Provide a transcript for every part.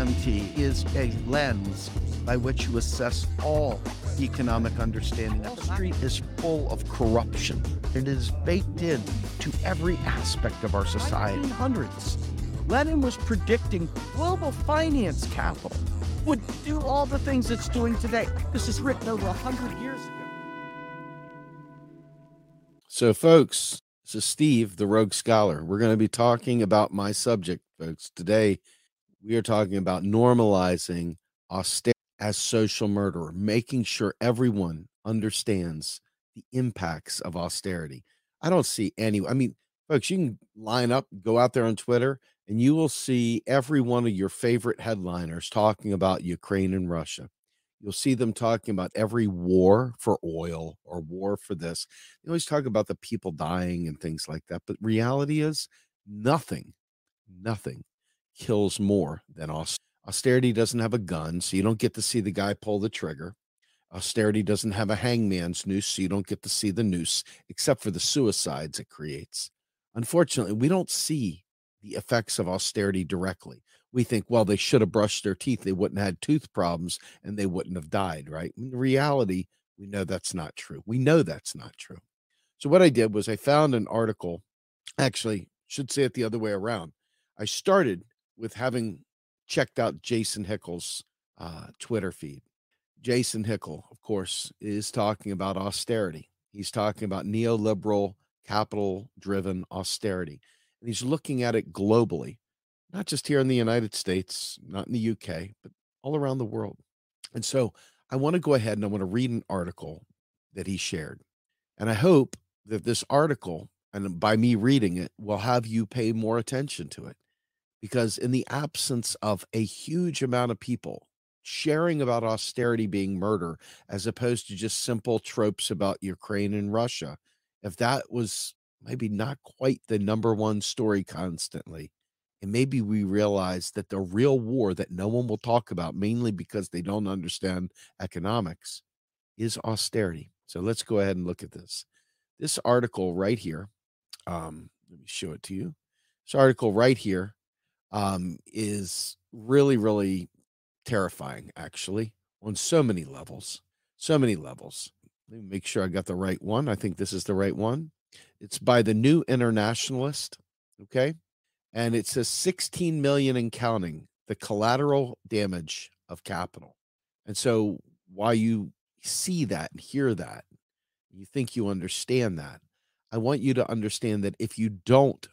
MMT is a lens by which you assess all economic understanding. Wall Street is full of corruption. It is baked in to every aspect of our society. Hundreds. Lenin was predicting global finance capital would do all the things it's doing today. This is written over 100 years ago. So, folks, this is Steve, the Rogue Scholar. We're going to be talking about my subject, folks. Today, we are talking about normalizing austerity as social murderer, making sure everyone understands the impacts of austerity. I don't see any, I mean, folks, you can line up, go out there on Twitter, and you will see every one of your favorite headliners talking about Ukraine and Russia. You'll see them talking about every war for oil or war for this. They always talk about the people dying and things like that. But reality is nothing, nothing kills more than austerity. Austerity doesn't have a gun, so you don't get to see the guy pull the trigger. Austerity doesn't have a hangman's noose, so you don't get to see the noose, except for the suicides it creates. Unfortunately, we don't see the effects of austerity directly. We think, well, they should have brushed their teeth, they wouldn't have had tooth problems, and they wouldn't have died, right? In reality, we know that's not true. We know that's not true. So, what I did was I found an article, actually, should say it the other way around. I started with having checked out Jason Hickel's uh, Twitter feed. Jason Hickel, of course, is talking about austerity. He's talking about neoliberal, capital driven austerity. And he's looking at it globally, not just here in the United States, not in the UK, but all around the world. And so I want to go ahead and I want to read an article that he shared. And I hope that this article, and by me reading it, will have you pay more attention to it. Because in the absence of a huge amount of people sharing about austerity being murder, as opposed to just simple tropes about Ukraine and Russia, if that was maybe not quite the number one story constantly. And maybe we realize that the real war that no one will talk about, mainly because they don't understand economics, is austerity. So let's go ahead and look at this. This article right here, um, let me show it to you. This article right here um, is really, really terrifying, actually, on so many levels. So many levels. Let me make sure I got the right one. I think this is the right one. It's by the New Internationalist. Okay. And it says 16 million and counting, the collateral damage of capital. And so while you see that and hear that, you think you understand that. I want you to understand that if you don't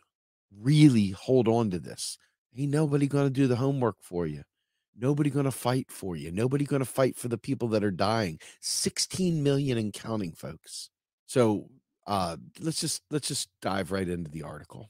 really hold on to this, ain't nobody going to do the homework for you. Nobody going to fight for you. Nobody going to fight for the people that are dying. 16 million and counting, folks. So uh, let's just let's just dive right into the article.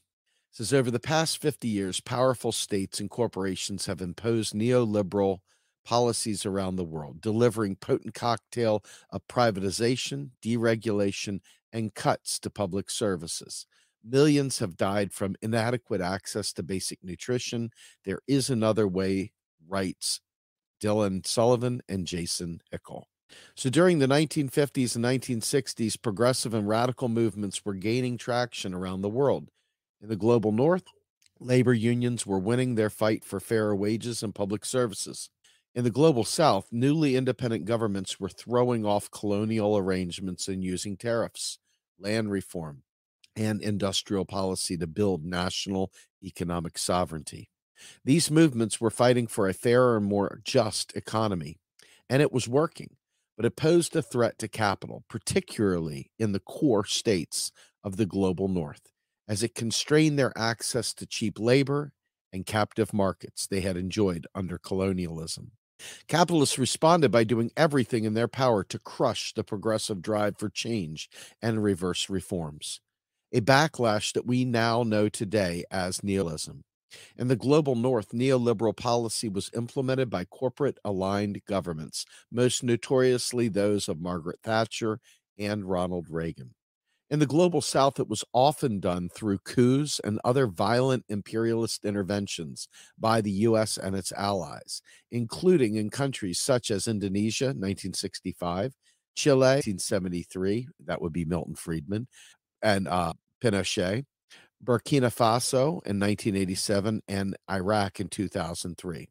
It says over the past 50 years, powerful states and corporations have imposed neoliberal policies around the world, delivering potent cocktail of privatization, deregulation, and cuts to public services. Millions have died from inadequate access to basic nutrition. There is another way, writes Dylan Sullivan and Jason Hickel. So during the 1950s and 1960s, progressive and radical movements were gaining traction around the world. In the global north, labor unions were winning their fight for fairer wages and public services. In the global south, newly independent governments were throwing off colonial arrangements and using tariffs, land reform, and industrial policy to build national economic sovereignty. These movements were fighting for a fairer and more just economy, and it was working but it posed a threat to capital, particularly in the core states of the global north, as it constrained their access to cheap labor and captive markets they had enjoyed under colonialism. Capitalists responded by doing everything in their power to crush the progressive drive for change and reverse reforms, a backlash that we now know today as nihilism. In the global north, neoliberal policy was implemented by corporate aligned governments, most notoriously those of Margaret Thatcher and Ronald Reagan. In the global south, it was often done through coups and other violent imperialist interventions by the U.S. and its allies, including in countries such as Indonesia, 1965, Chile, 1973, that would be Milton Friedman, and uh, Pinochet, Burkina Faso in 1987, and Iraq in 2003.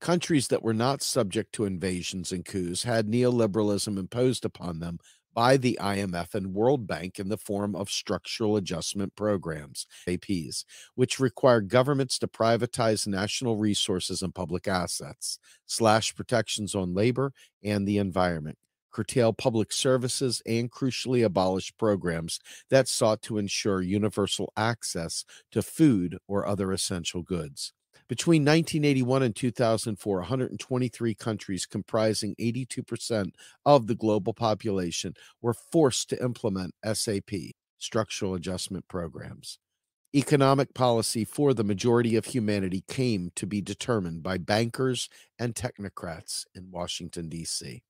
Countries that were not subject to invasions and coups had neoliberalism imposed upon them by the IMF and World Bank in the form of structural adjustment programs, APs, which require governments to privatize national resources and public assets, slash protections on labor and the environment, curtail public services, and crucially abolish programs that sought to ensure universal access to food or other essential goods. Between 1981 and 2004, 123 countries comprising 82% of the global population were forced to implement SAP, structural adjustment programs. Economic policy for the majority of humanity came to be determined by bankers and technocrats in Washington, D.C.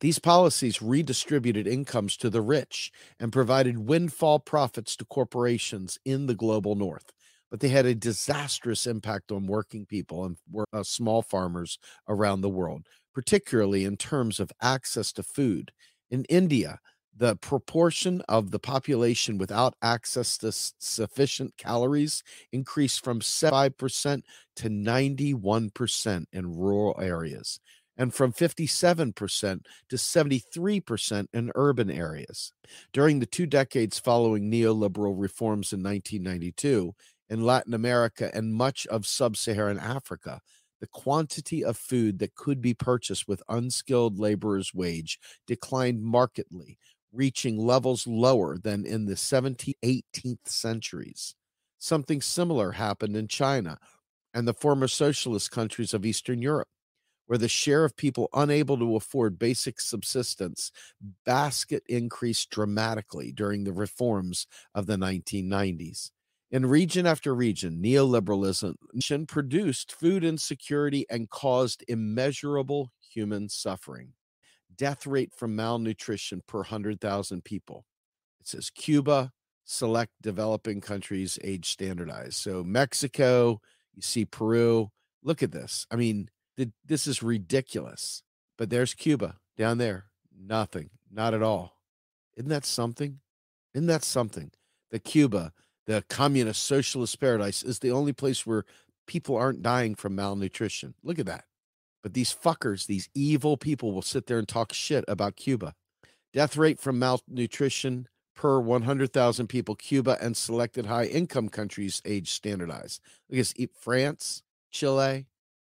These policies redistributed incomes to the rich and provided windfall profits to corporations in the global north but they had a disastrous impact on working people and uh, small farmers around the world, particularly in terms of access to food. In India, the proportion of the population without access to sufficient calories increased from 5% to 91% in rural areas and from 57% to 73% in urban areas. During the two decades following neoliberal reforms in 1992, in Latin America and much of sub Saharan Africa, the quantity of food that could be purchased with unskilled laborers' wage declined markedly, reaching levels lower than in the 17th, 18th centuries. Something similar happened in China and the former socialist countries of Eastern Europe, where the share of people unable to afford basic subsistence basket increased dramatically during the reforms of the 1990s. In region after region, neoliberalism produced food insecurity and caused immeasurable human suffering. Death rate from malnutrition per 100,000 people. It says Cuba, select developing countries age standardized. So Mexico, you see Peru. Look at this. I mean, this is ridiculous. But there's Cuba down there. Nothing, not at all. Isn't that something? Isn't that something? That Cuba the communist socialist paradise is the only place where people aren't dying from malnutrition. Look at that. But these fuckers, these evil people will sit there and talk shit about Cuba. Death rate from malnutrition per 100,000 people, Cuba and selected high income countries age standardized. Look at France, Chile,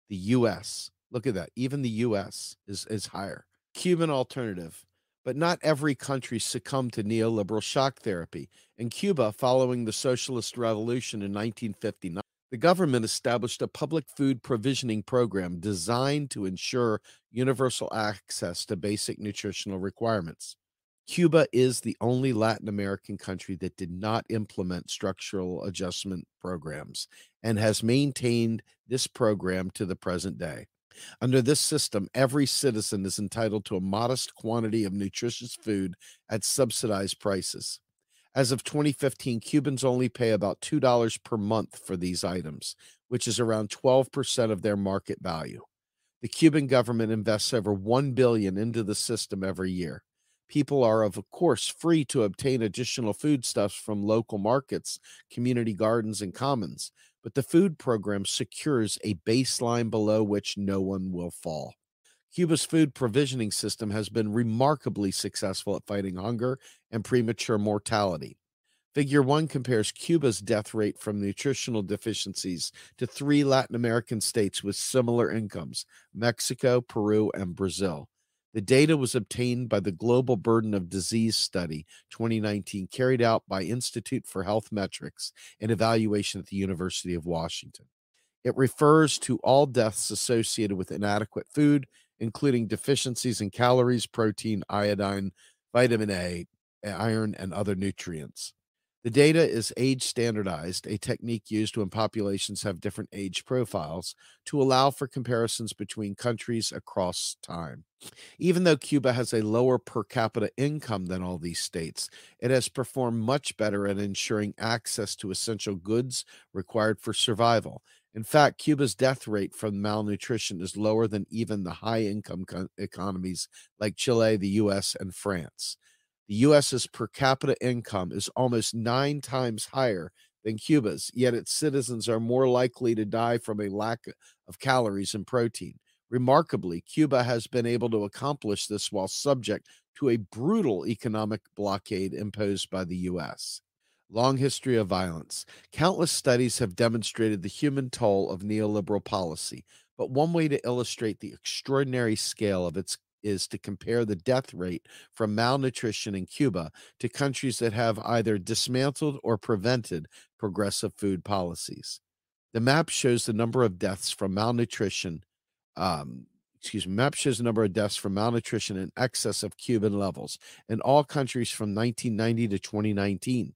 the US. Look at that. Even the US is, is higher. Cuban alternative but not every country succumbed to neoliberal shock therapy. In Cuba, following the Socialist Revolution in 1959, the government established a public food provisioning program designed to ensure universal access to basic nutritional requirements. Cuba is the only Latin American country that did not implement structural adjustment programs and has maintained this program to the present day. Under this system, every citizen is entitled to a modest quantity of nutritious food at subsidized prices. As of 2015, Cubans only pay about $2 per month for these items, which is around 12% of their market value. The Cuban government invests over 1 billion into the system every year. People are of course free to obtain additional foodstuffs from local markets, community gardens and commons, but the food program secures a baseline below which no one will fall. Cuba's food provisioning system has been remarkably successful at fighting hunger and premature mortality. Figure 1 compares Cuba's death rate from nutritional deficiencies to three Latin American states with similar incomes Mexico, Peru, and Brazil. The data was obtained by the Global Burden of Disease Study 2019, carried out by Institute for Health Metrics and Evaluation at the University of Washington. It refers to all deaths associated with inadequate food, including deficiencies in calories, protein, iodine, vitamin A, iron, and other nutrients. The data is age standardized, a technique used when populations have different age profiles to allow for comparisons between countries across time. Even though Cuba has a lower per capita income than all these states, it has performed much better at ensuring access to essential goods required for survival. In fact, Cuba's death rate from malnutrition is lower than even the high income co- economies like Chile, the US, and France. The US's per capita income is almost nine times higher than Cuba's, yet its citizens are more likely to die from a lack of calories and protein. Remarkably, Cuba has been able to accomplish this while subject to a brutal economic blockade imposed by the U.S. Long history of violence. Countless studies have demonstrated the human toll of neoliberal policy, but one way to illustrate the extraordinary scale of its is to compare the death rate from malnutrition in Cuba to countries that have either dismantled or prevented progressive food policies. The map shows the number of deaths from malnutrition. Um, excuse me, map shows the number of deaths from malnutrition in excess of Cuban levels in all countries from 1990 to 2019.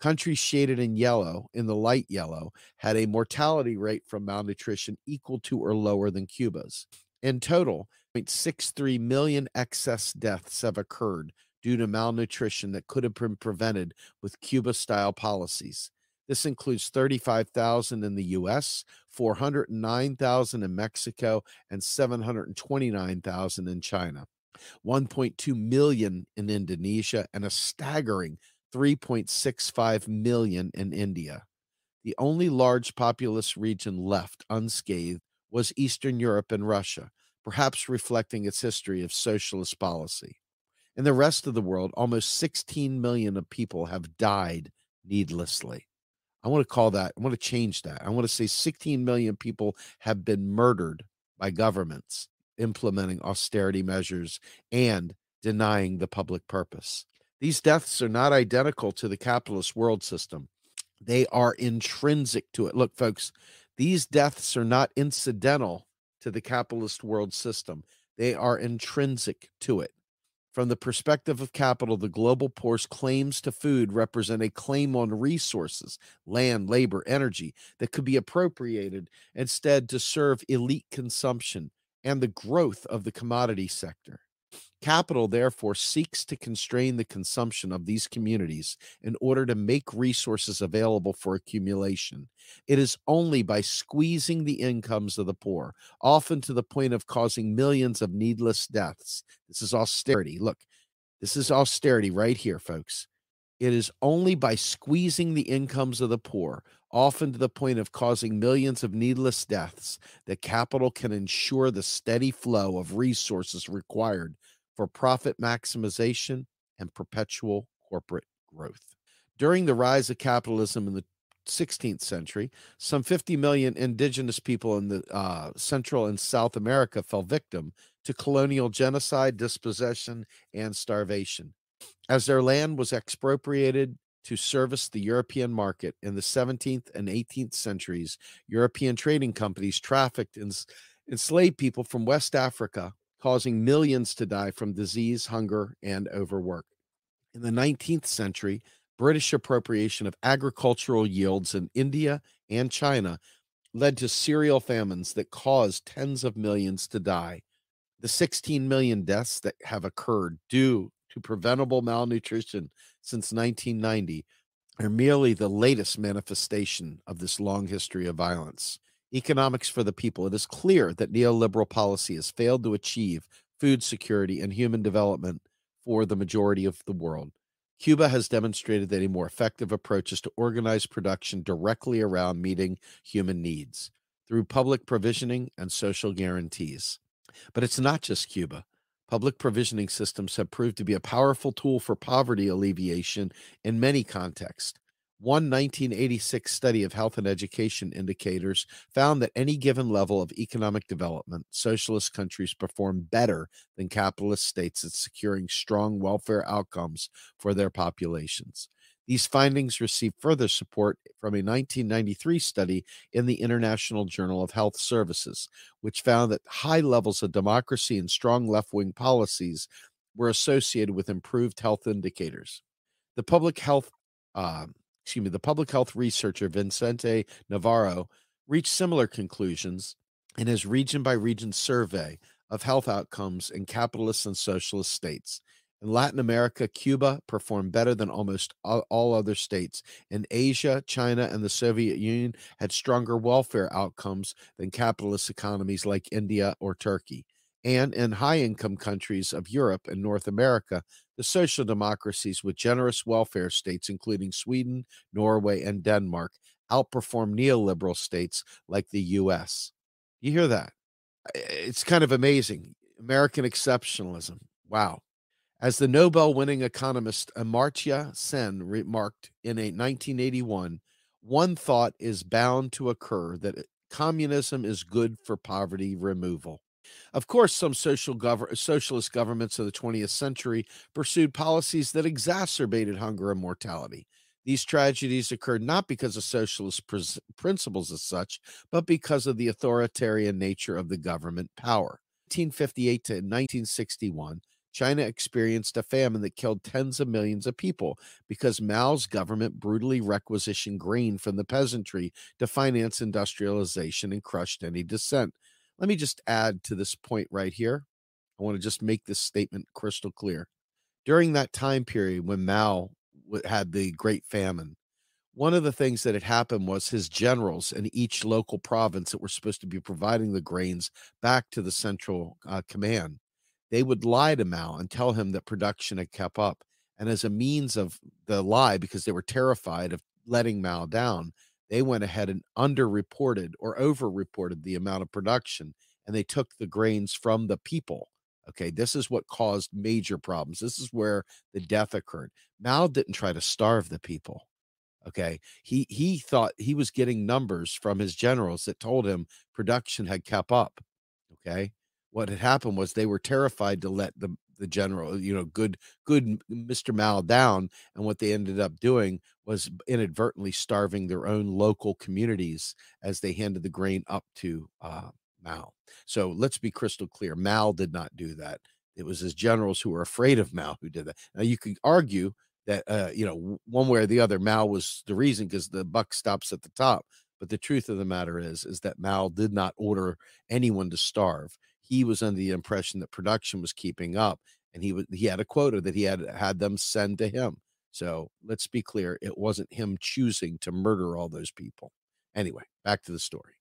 Countries shaded in yellow, in the light yellow, had a mortality rate from malnutrition equal to or lower than Cuba's. In total, 0.63 million excess deaths have occurred due to malnutrition that could have been prevented with Cuba style policies. This includes 35,000 in the US, 409,000 in Mexico, and 729,000 in China, 1.2 million in Indonesia, and a staggering 3.65 million in India. The only large populous region left unscathed was Eastern Europe and Russia, perhaps reflecting its history of socialist policy. In the rest of the world, almost 16 million of people have died needlessly. I want to call that, I want to change that. I want to say 16 million people have been murdered by governments implementing austerity measures and denying the public purpose. These deaths are not identical to the capitalist world system. They are intrinsic to it. Look, folks, these deaths are not incidental to the capitalist world system, they are intrinsic to it. From the perspective of capital, the global poor's claims to food represent a claim on resources, land, labor, energy that could be appropriated instead to serve elite consumption and the growth of the commodity sector. Capital, therefore, seeks to constrain the consumption of these communities in order to make resources available for accumulation. It is only by squeezing the incomes of the poor, often to the point of causing millions of needless deaths. This is austerity. Look, this is austerity right here, folks. It is only by squeezing the incomes of the poor, often to the point of causing millions of needless deaths, that capital can ensure the steady flow of resources required for profit maximization and perpetual corporate growth. During the rise of capitalism in the 16th century, some 50 million indigenous people in the uh, Central and South America fell victim to colonial genocide, dispossession, and starvation. As their land was expropriated to service the European market in the 17th and 18th centuries, European trading companies trafficked in enslaved people from West Africa causing millions to die from disease, hunger, and overwork. In the 19th century, British appropriation of agricultural yields in India and China led to cereal famines that caused tens of millions to die. The 16 million deaths that have occurred due to preventable malnutrition since 1990 are merely the latest manifestation of this long history of violence economics for the people, it is clear that neoliberal policy has failed to achieve food security and human development for the majority of the world. Cuba has demonstrated that a more effective approach is to organize production directly around meeting human needs through public provisioning and social guarantees. But it's not just Cuba. Public provisioning systems have proved to be a powerful tool for poverty alleviation in many contexts. One 1986 study of health and education indicators found that any given level of economic development, socialist countries perform better than capitalist states at securing strong welfare outcomes for their populations. These findings received further support from a 1993 study in the International Journal of Health Services, which found that high levels of democracy and strong left wing policies were associated with improved health indicators. The public health uh, excuse me, the public health researcher Vincente Navarro reached similar conclusions in his region by region survey of health outcomes in capitalist and socialist states. In Latin America, Cuba performed better than almost all other states. In Asia, China and the Soviet Union had stronger welfare outcomes than capitalist economies like India or Turkey. And in high income countries of Europe and North America, the social democracies with generous welfare states, including Sweden, Norway, and Denmark, outperform neoliberal states like the US. You hear that? It's kind of amazing. American exceptionalism. Wow. As the Nobel winning economist Amartya Sen remarked in a 1981, one thought is bound to occur that communism is good for poverty removal. Of course, some social gov- socialist governments of the 20th century pursued policies that exacerbated hunger and mortality. These tragedies occurred not because of socialist pr- principles as such, but because of the authoritarian nature of the government power. 1858 to 1961, China experienced a famine that killed tens of millions of people because Mao's government brutally requisitioned grain from the peasantry to finance industrialization and crushed any dissent. Let me just add to this point right here. I want to just make this statement crystal clear. During that time period when Mao had the Great Famine, one of the things that had happened was his generals in each local province that were supposed to be providing the grains back to the central uh, command, they would lie to Mao and tell him that production had kept up. And as a means of the lie, because they were terrified of letting Mao down, they went ahead and underreported or overreported the amount of production and they took the grains from the people. Okay, this is what caused major problems. This is where the death occurred. Mao didn't try to starve the people. Okay, he he thought he was getting numbers from his generals that told him production had kept up. Okay, what had happened was they were terrified to let the the general, you know, good good Mr. Mao down, and what they ended up doing was inadvertently starving their own local communities as they handed the grain up to uh, Mao. So let's be crystal clear: Mao did not do that. It was his generals who were afraid of Mao who did that. Now you could argue that uh, you know one way or the other, Mao was the reason because the buck stops at the top. But the truth of the matter is, is that Mao did not order anyone to starve he was under the impression that production was keeping up and he was he had a quota that he had had them send to him so let's be clear it wasn't him choosing to murder all those people. Anyway back to the story.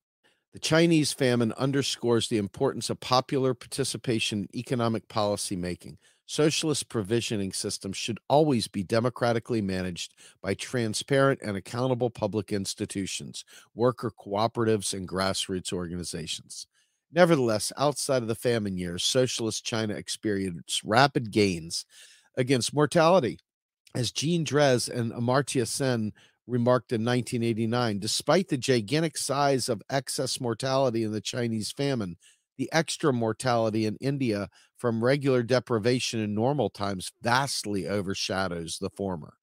The chinese famine underscores the importance of popular participation in economic policy making socialist provisioning systems should always be democratically managed by transparent and accountable public institutions worker cooperatives and grassroots organizations. Nevertheless, outside of the famine years, socialist China experienced rapid gains against mortality. As Jean Drèze and Amartya Sen remarked in 1989, despite the gigantic size of excess mortality in the Chinese famine, the extra mortality in India from regular deprivation in normal times vastly overshadows the former.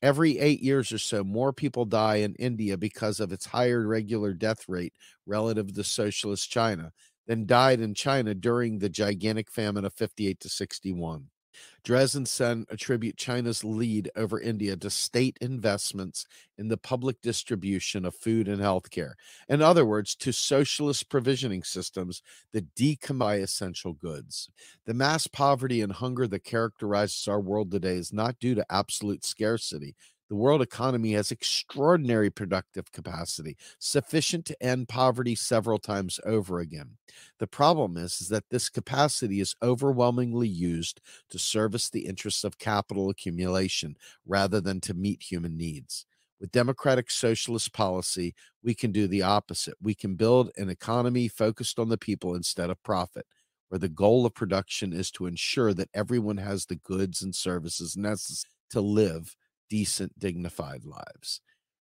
Every eight years or so, more people die in India because of its higher regular death rate relative to socialist China than died in China during the gigantic famine of 58 to 61. Drèze and Sen attribute China's lead over India to state investments in the public distribution of food and healthcare. In other words, to socialist provisioning systems that decommodify essential goods. The mass poverty and hunger that characterizes our world today is not due to absolute scarcity, the world economy has extraordinary productive capacity, sufficient to end poverty several times over again. The problem is, is that this capacity is overwhelmingly used to service the interests of capital accumulation rather than to meet human needs. With democratic socialist policy, we can do the opposite. We can build an economy focused on the people instead of profit, where the goal of production is to ensure that everyone has the goods and services necessary to live decent, dignified lives.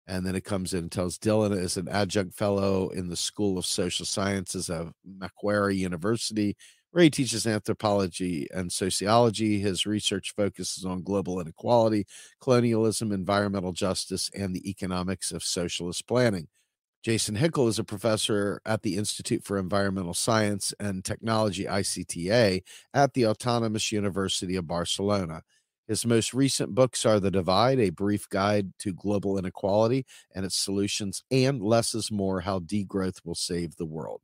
And then it comes in and tells Dylan is an adjunct fellow in the School of Social Sciences of Macquarie University, where he teaches anthropology and sociology. His research focuses on global inequality, colonialism, environmental justice, and the economics of socialist planning. Jason Hickel is a professor at the Institute for Environmental Science and Technology, ICTA, at the Autonomous University of Barcelona. His most recent books are The Divide, a brief guide to global inequality and its solutions, and Less is More How Degrowth Will Save the World.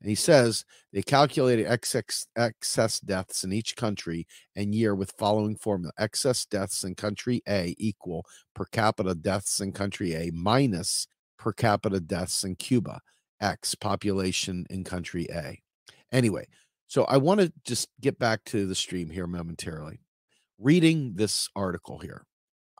And he says they calculated excess, deaths in each country and year with following formula excess deaths in country A equal per capita deaths in country A minus per capita deaths in Cuba, X population in country A. Anyway, so I want to just get back to the stream here momentarily reading this article here,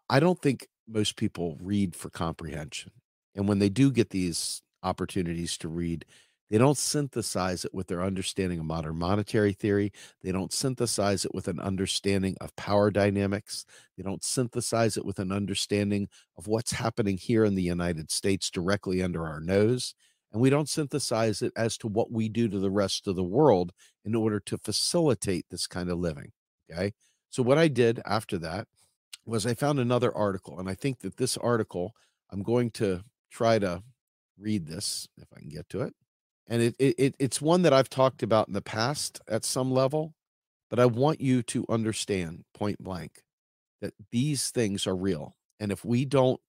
I don't think most people read for comprehension. And when they do get these opportunities to read, they don't synthesize it with their understanding of modern monetary theory. They don't synthesize it with an understanding of power dynamics. They don't synthesize it with an understanding of what's happening here in the United States directly under our nose. And we don't synthesize it as to what we do to the rest of the world in order to facilitate this kind of living. Okay. So, what I did after that was I found another article. And I think that this article, I'm going to try to read this if I can get to it and it, it it's one that I've talked about in the past at some level, but I want you to understand point blank that these things are real. And if we don't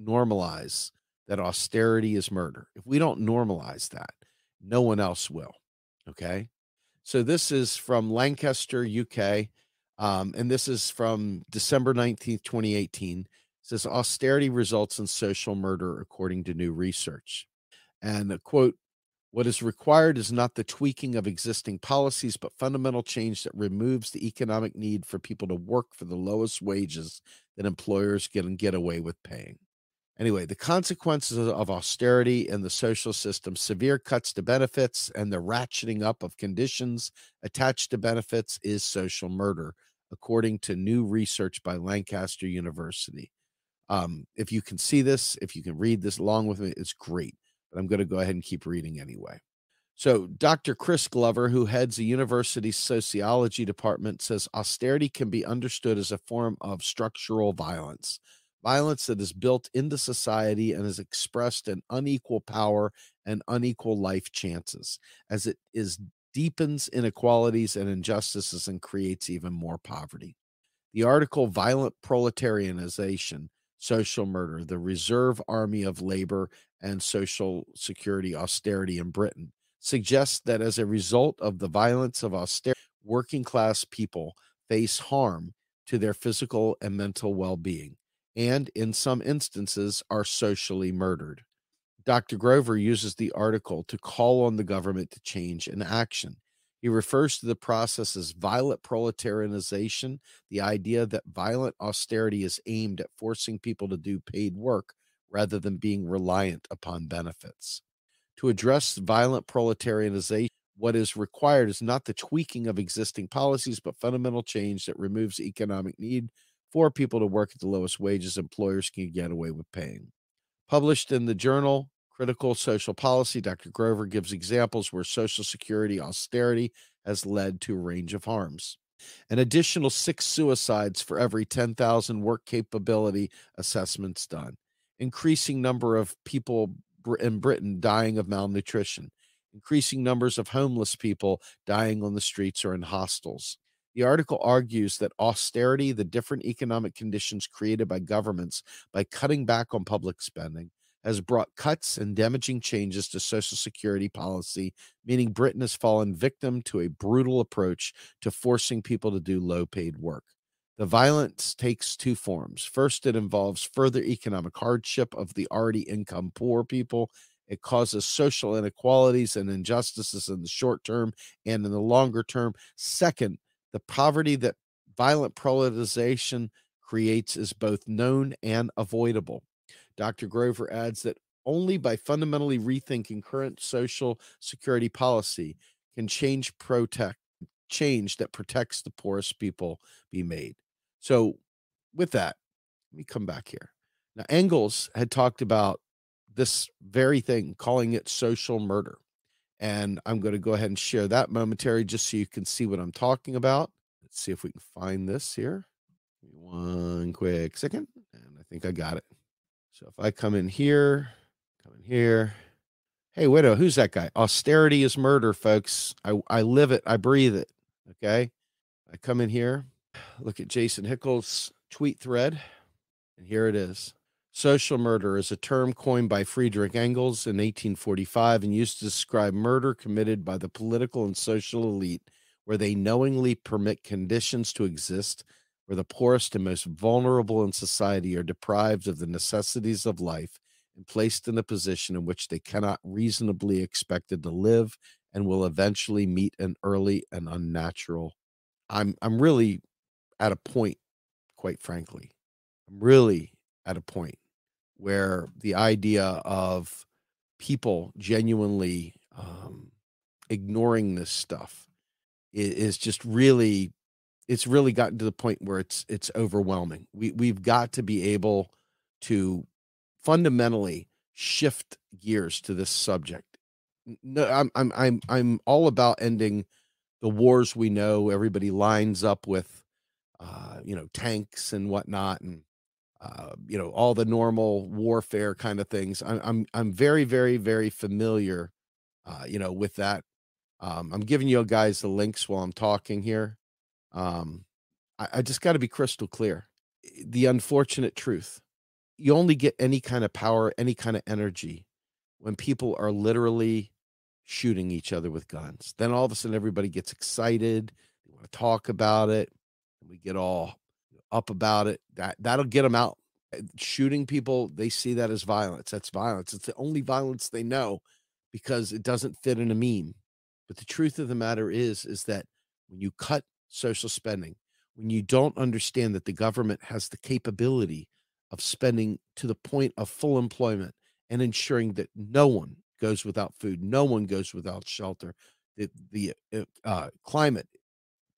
normalize that austerity is murder, if we don't normalize that, no one else will. Okay. So this is from Lancaster, UK. Um, and this is from December 19th, 2018. It says austerity results in social murder, according to new research. And a quote what is required is not the tweaking of existing policies, but fundamental change that removes the economic need for people to work for the lowest wages that employers can get away with paying. Anyway, the consequences of austerity in the social system, severe cuts to benefits, and the ratcheting up of conditions attached to benefits is social murder, according to new research by Lancaster University. Um, if you can see this, if you can read this along with me, it's great but I'm going to go ahead and keep reading anyway. So, Dr. Chris Grover, who heads the university's sociology department, says austerity can be understood as a form of structural violence, violence that is built into society and is expressed in unequal power and unequal life chances, as it is deepens inequalities and injustices and creates even more poverty. The article Violent Proletarianization social murder, the reserve army of labor and social security austerity in Britain, suggests that as a result of the violence of austerity, working class people face harm to their physical and mental well being, and in some instances are socially murdered. Dr. Grover uses the article to call on the government to change in action. He refers to the process as violent proletarianization, the idea that violent austerity is aimed at forcing people to do paid work rather than being reliant upon benefits. To address violent proletarianization, what is required is not the tweaking of existing policies, but fundamental change that removes economic need for people to work at the lowest wages employers can get away with paying. Published in the journal Critical Social Policy, Dr. Grover gives examples where Social Security austerity has led to a range of harms. An additional six suicides for every 10,000 work capability assessments done. Increasing number of people in Britain dying of malnutrition. Increasing numbers of homeless people dying on the streets or in hostels. The article argues that austerity, the different economic conditions created by governments by cutting back on public spending, has brought cuts and damaging changes to Social Security policy, meaning Britain has fallen victim to a brutal approach to forcing people to do low paid work. The violence takes two forms. First, it involves further economic hardship of the already income poor people. It causes social inequalities and injustices in the short term and in the longer term. Second, the poverty that violent proletization creates is both known and avoidable. Dr. Grover adds that only by fundamentally rethinking current social security policy can change protect change that protects the poorest people be made. So with that, let me come back here. Now Engels had talked about this very thing, calling it social murder. And I'm going to go ahead and share that momentary just so you can see what I'm talking about. Let's see if we can find this here. One quick second. And I think I got it. So if I come in here, come in here. Hey, widow, who's that guy? Austerity is murder, folks. I, I live it, I breathe it. Okay. I come in here, look at Jason Hickel's tweet thread, and here it is. Social murder is a term coined by Friedrich Engels in 1845 and used to describe murder committed by the political and social elite, where they knowingly permit conditions to exist where the poorest and most vulnerable in society are deprived of the necessities of life and placed in a position in which they cannot reasonably expected to live and will eventually meet an early and unnatural i'm i'm really at a point, quite frankly. I'm really at a point where the idea of people genuinely um, ignoring this stuff is, just really it's really gotten to the point where it's it's overwhelming. We we've got to be able to fundamentally shift gears to this subject. No, I'm I'm I'm I'm all about ending the wars we know. Everybody lines up with, uh, you know, tanks and whatnot, and uh, you know all the normal warfare kind of things. I'm I'm I'm very very very familiar, uh, you know, with that. Um, I'm giving you guys the links while I'm talking here. Um, I, I just got to be crystal clear. The unfortunate truth you only get any kind of power, any kind of energy when people are literally shooting each other with guns. Then all of a sudden everybody gets excited, they want to talk about it, and we get all up about it. That that'll get them out. Eh, shooting people, they see that as violence. That's violence. It's the only violence they know because it doesn't fit in a meme. But the truth of the matter is is that when you cut social spending, when you don't understand that the government has the capability of spending to the point of full employment and ensuring that no one goes without food, no one goes without shelter. That the uh, uh, climate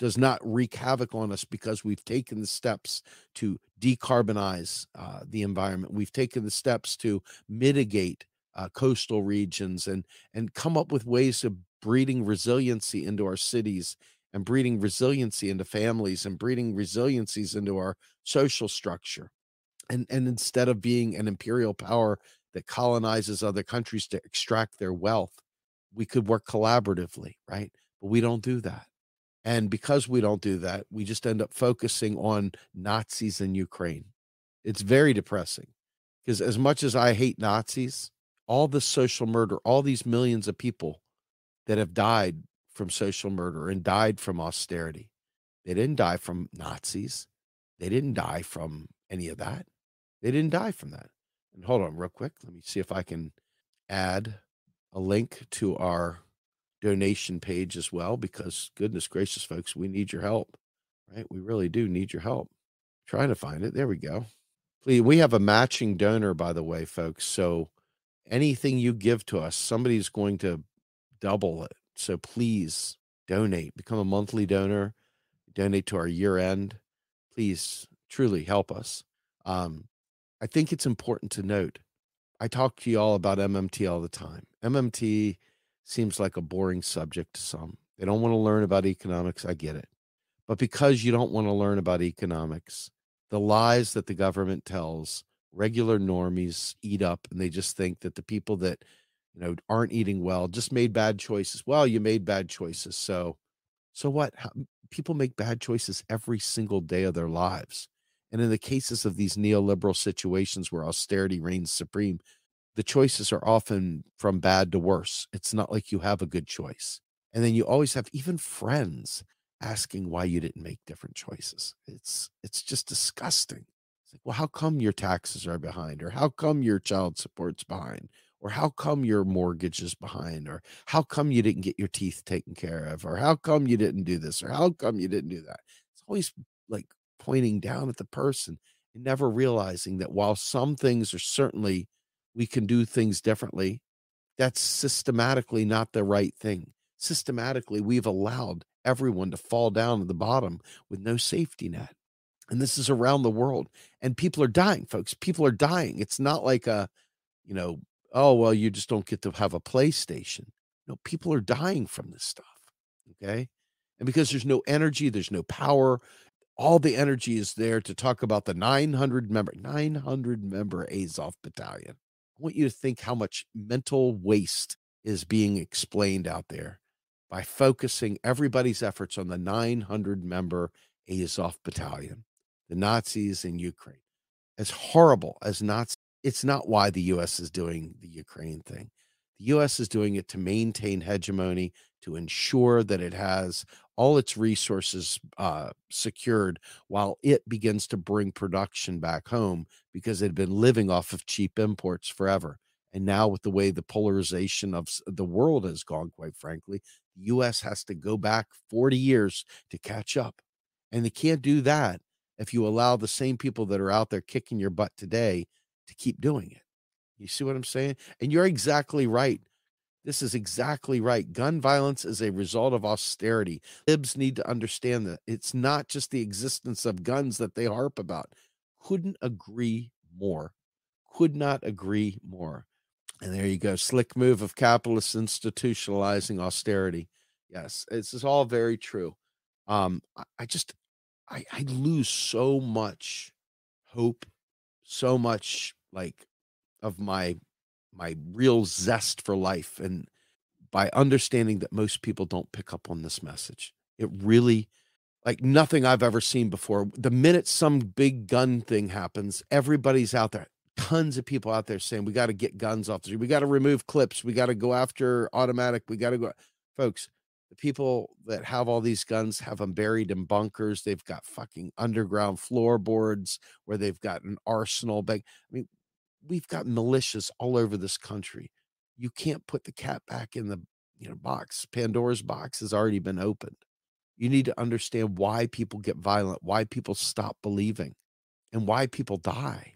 does not wreak havoc on us because we've taken the steps to decarbonize uh, the environment. We've taken the steps to mitigate uh, coastal regions and and come up with ways of breeding resiliency into our cities and breeding resiliency into families and breeding resiliencies into our social structure. And and instead of being an imperial power that colonizes other countries to extract their wealth we could work collaboratively right? But we don't do that and because we don't do that we just end up focusing on nazis in ukraine it's very depressing because as much as i hate nazis all this social murder all these millions of people that have died from social murder and died from austerity they didn't die from nazis they didn't die from any of that they didn't die from that. And hold on, real quick. Let me see if I can add a link to our donation page as well, because goodness gracious, folks, we need your help, right? We really do need your help. trying to find it. There we go. Please, we have a matching donor, by the way, folks. So anything you give to us, somebody's going to double it. So please donate, become a monthly donor, donate to our year end. Please truly help us. Um, I think it's important to note I talk to you all about MMT all the time. MMT seems like a boring subject to some. They don't want to learn about economics. I get it. But because you don't want to learn about economics, the lies that the government tells regular normies eat up and they just think that the people that you know aren't eating well just made bad choices well you made bad choices so so what How, people make bad choices every single day of their lives and in the cases of these neoliberal situations where austerity reigns supreme, the choices are often from bad to worse. It's not like you have a good choice. And then you always have even friends asking why you didn't make different choices. It's it's just disgusting. It's like, well, how come your taxes are behind? Or how come your child support's behind? Or how come your mortgage is behind? Or how come you didn't get your teeth taken care of? Or how come you didn't do this? Or how come you didn't do that? It's always like pointing down at the person and never realizing that while some things are certainly we can do things differently, that's systematically not the right thing. Systematically, we've allowed everyone to fall down to the bottom with no safety net. And this is around the world. And people are dying, folks. People are dying. It's not like a, you know, oh, well, you just don't get to have a PlayStation. No, people are dying from this stuff. Okay. And because there's no energy, there's no power, all the energy is there to talk about the 900 member 900 member Azov battalion. Want you to think how much mental waste is being explained out there by focusing everybody's efforts on the 900 member Azov battalion, the Nazis in Ukraine. As horrible as Nazi, it's not why the US is doing the Ukraine thing. The US is doing it to maintain hegemony, to ensure that it has all its resources uh, secured while it begins to bring production back home because it had been living off of cheap imports forever. And now, with the way the polarization of the world has gone, quite frankly, the US has to go back 40 years to catch up. And they can't do that if you allow the same people that are out there kicking your butt today to keep doing it. You see what I'm saying? And you're exactly right. This is exactly right. Gun violence is a result of austerity. Libs need to understand that it's not just the existence of guns that they harp about. Couldn't agree more. Could not agree more. And there you go. Slick move of capitalists institutionalizing austerity. Yes, this is all very true. Um, I, I just I, I lose so much hope, so much like of my my real zest for life and by understanding that most people don't pick up on this message. It really like nothing I've ever seen before. The minute some big gun thing happens, everybody's out there. Tons of people out there saying we got to get guns off the street. We got to remove clips. We got to go after automatic. We got to go. Folks, the people that have all these guns have them buried in bunkers. They've got fucking underground floorboards where they've got an arsenal. Bag. I mean, we've got militias all over this country. You can't put the cat back in the you know box. Pandora's box has already been opened. You need to understand why people get violent, why people stop believing, and why people die.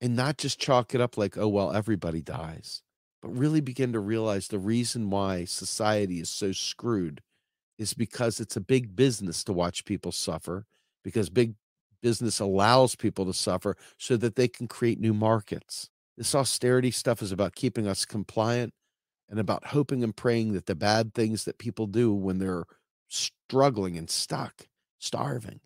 And not just chalk it up like, oh, well, everybody dies, but really begin to realize the reason why society is so screwed is because it's a big business to watch people suffer, because big business allows people to suffer so that they can create new markets. This austerity stuff is about keeping us compliant and about hoping and praying that the bad things that people do when they're struggling and stuck, starving,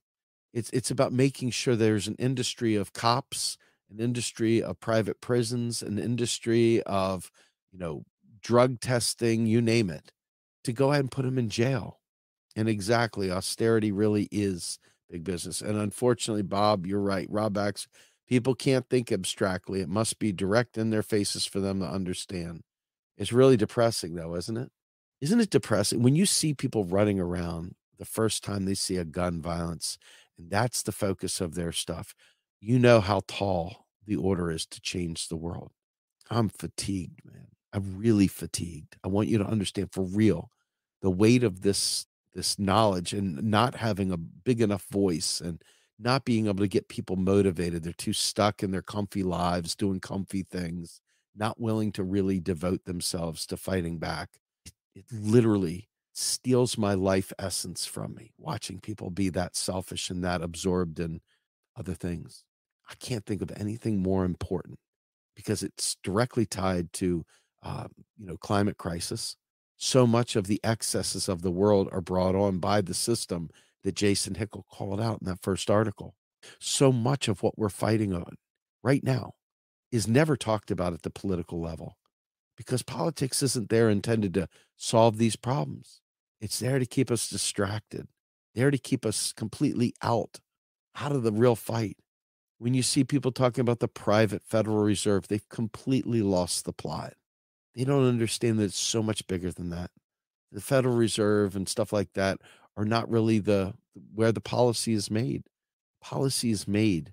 it's it's about making sure there's an industry of cops, an industry of private prisons, an industry of, you know, drug testing, you name it, to go ahead and put them in jail. And exactly, austerity really is big business. And unfortunately, Bob, you're right. Rob X, people can't think abstractly. It must be direct in their faces for them to understand. It's really depressing, though, isn't it? Isn't it depressing when you see people running around the first time they see a gun violence and that's the focus of their stuff? You know how tall the order is to change the world. I'm fatigued, man. I'm really fatigued. I want you to understand for real the weight of this this knowledge and not having a big enough voice and not being able to get people motivated. They're too stuck in their comfy lives, doing comfy things, not willing to really devote themselves to fighting back. It, it literally steals my life essence from me, watching people be that selfish and that absorbed in other things. I can't think of anything more important because it's directly tied to, uh, you know, climate crisis so much of the excesses of the world are brought on by the system that Jason Hickel called out in that first article. So much of what we're fighting on right now is never talked about at the political level because politics isn't there intended to solve these problems. It's there to keep us distracted, there to keep us completely out, out of the real fight. When you see people talking about the private Federal Reserve, they've completely lost the plot. They don't understand that it's so much bigger than that. The Federal Reserve and stuff like that are not really the where the policy is made. Policy is made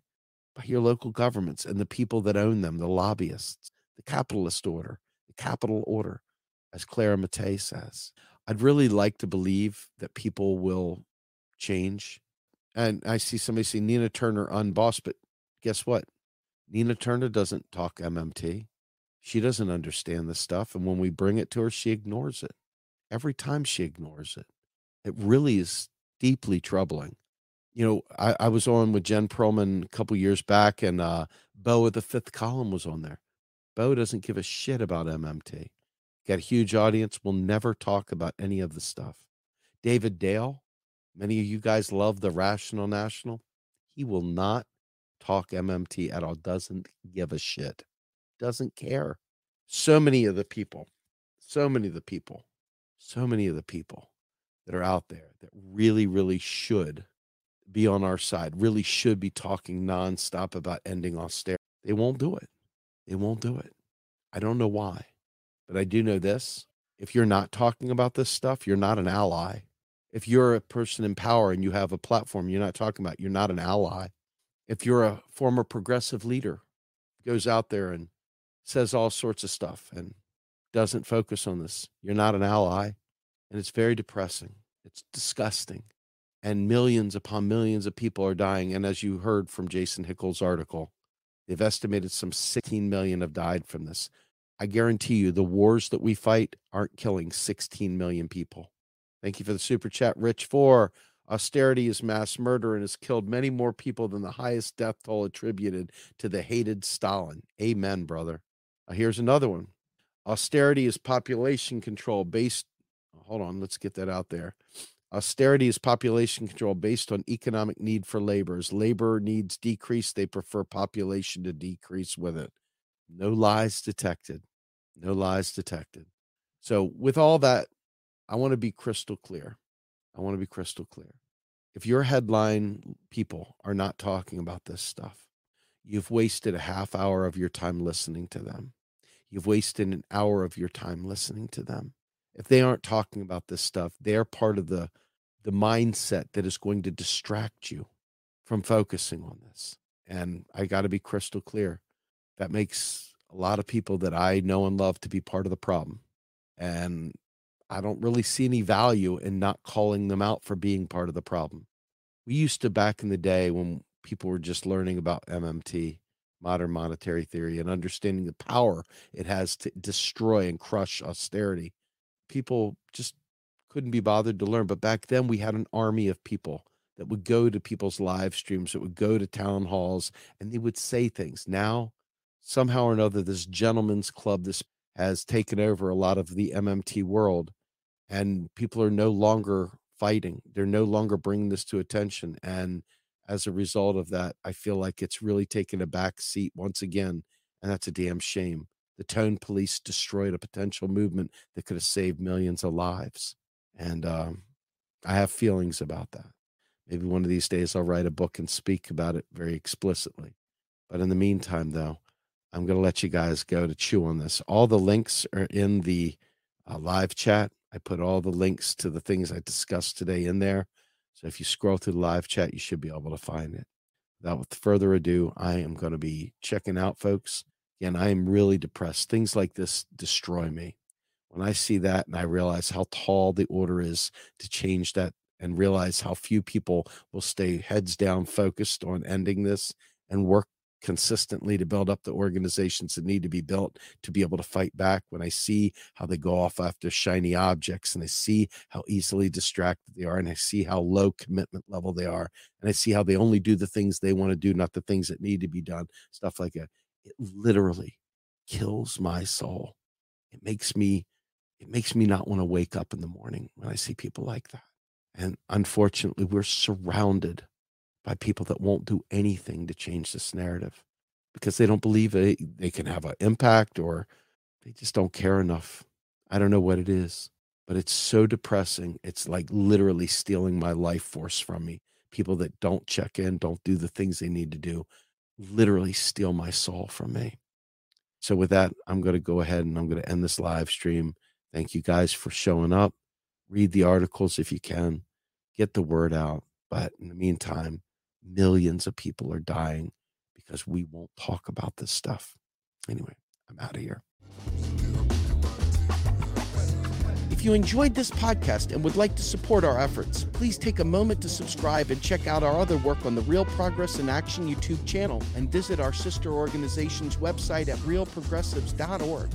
by your local governments and the people that own them, the lobbyists, the capitalist order, the capital order, as Clara Mattei says. I'd really like to believe that people will change. And I see somebody say Nina Turner unbossed, but guess what? Nina Turner doesn't talk MMT. She doesn't understand the stuff. And when we bring it to her, she ignores it. Every time she ignores it. It really is deeply troubling. You know, I, I was on with Jen Perelman a couple years back, and uh, Beau of the fifth column was on there. Beau doesn't give a shit about MMT. Got a huge audience, will never talk about any of the stuff. David Doel, many of you guys love the Rational National. He will not talk MMT at all, doesn't give a shit doesn't care. So many of the people, so many of the people, so many of the people that are out there that really, really should be on our side, really should be talking nonstop about ending austerity. They won't do it. They won't do it. I don't know why, but I do know this. If you're not talking about this stuff, you're not an ally. If you're a person in power and you have a platform you're not talking about, you're not an ally. If you're a former progressive leader, goes out there and says all sorts of stuff and doesn't focus on this. You're not an ally. And it's very depressing. It's disgusting. and millions upon millions of people are dying. And as you heard from Jason Hickel's article, they've estimated some 16 million have died from this. I guarantee you, the wars that we fight aren't killing 16 million people. Thank you for the super chat, Rich. For austerity is mass murder and has killed many more people than the highest death toll attributed to the hated Stalin. Amen, brother. Uh, here's another one. Austerity is population control based. Hold on, let's get that out there. Austerity is population control based on economic need for labor. As labor needs decrease, they prefer population to decrease with it. No lies detected. No lies detected. So, with all that, I want to be crystal clear. I want to be crystal clear. If your headline people are not talking about this stuff, you've wasted a half hour of your time listening to them. You've wasted an hour of your time listening to them. If they aren't talking about this stuff, they're part of the the mindset that is going to distract you from focusing on this. And I got to be crystal clear. That makes a lot of people that I know and love to be part of the problem. And I don't really see any value in not calling them out for being part of the problem. We used to back in the day when people were just learning about MMT, modern monetary theory, and understanding the power it has to destroy and crush austerity. People just couldn't be bothered to learn. But back then, we had an army of people that would go to people's live streams, that would go to town halls, and they would say things. Now, somehow or another, this gentleman's club this has taken over a lot of the MMT world, and people are no longer fighting. They're no longer bringing this to attention, and as a result of that, I feel like it's really taken a back seat once again, and that's a damn shame. The tone police destroyed a potential movement that could have saved millions of lives. And um, I have feelings about that. Maybe one of these days I'll write a book and speak about it very explicitly. But in the meantime, though, I'm going to let you guys go to chew on this. All the links are in the uh, live chat. I put all the links to the things I discussed today in there. So if you scroll through the live chat, you should be able to find it. Without further ado, I am going to be checking out, folks. Again, I am really depressed. Things like this destroy me when I see that and I realize how tall the order is to change that and realize how few people will stay heads down focused on ending this and work consistently to build up the organizations that need to be built to be able to fight back when i see how they go off after shiny objects and i see how easily distracted they are and i see how low commitment level they are and i see how they only do the things they want to do not the things that need to be done stuff like that it literally kills my soul it makes me it makes me not want to wake up in the morning when I see people like that. And unfortunately, we're surrounded by people that won't do anything to change this narrative because they don't believe it, they can have an impact or they just don't care enough. I don't know what it is, but it's so depressing. It's like literally stealing my life force from me. People that don't check in, don't do the things they need to do, literally steal my soul from me. So, with that, I'm going to go ahead and I'm going to end this live stream. Thank you guys for showing up. Read the articles if you can, get the word out. But in the meantime, millions of people are dying because we won't talk about this stuff. Anyway, I'm out of here. If you enjoyed this podcast and would like to support our efforts, please take a moment to subscribe and check out our other work on the Real Progress in Action YouTube channel and visit our sister organization's website at realprogressives.org.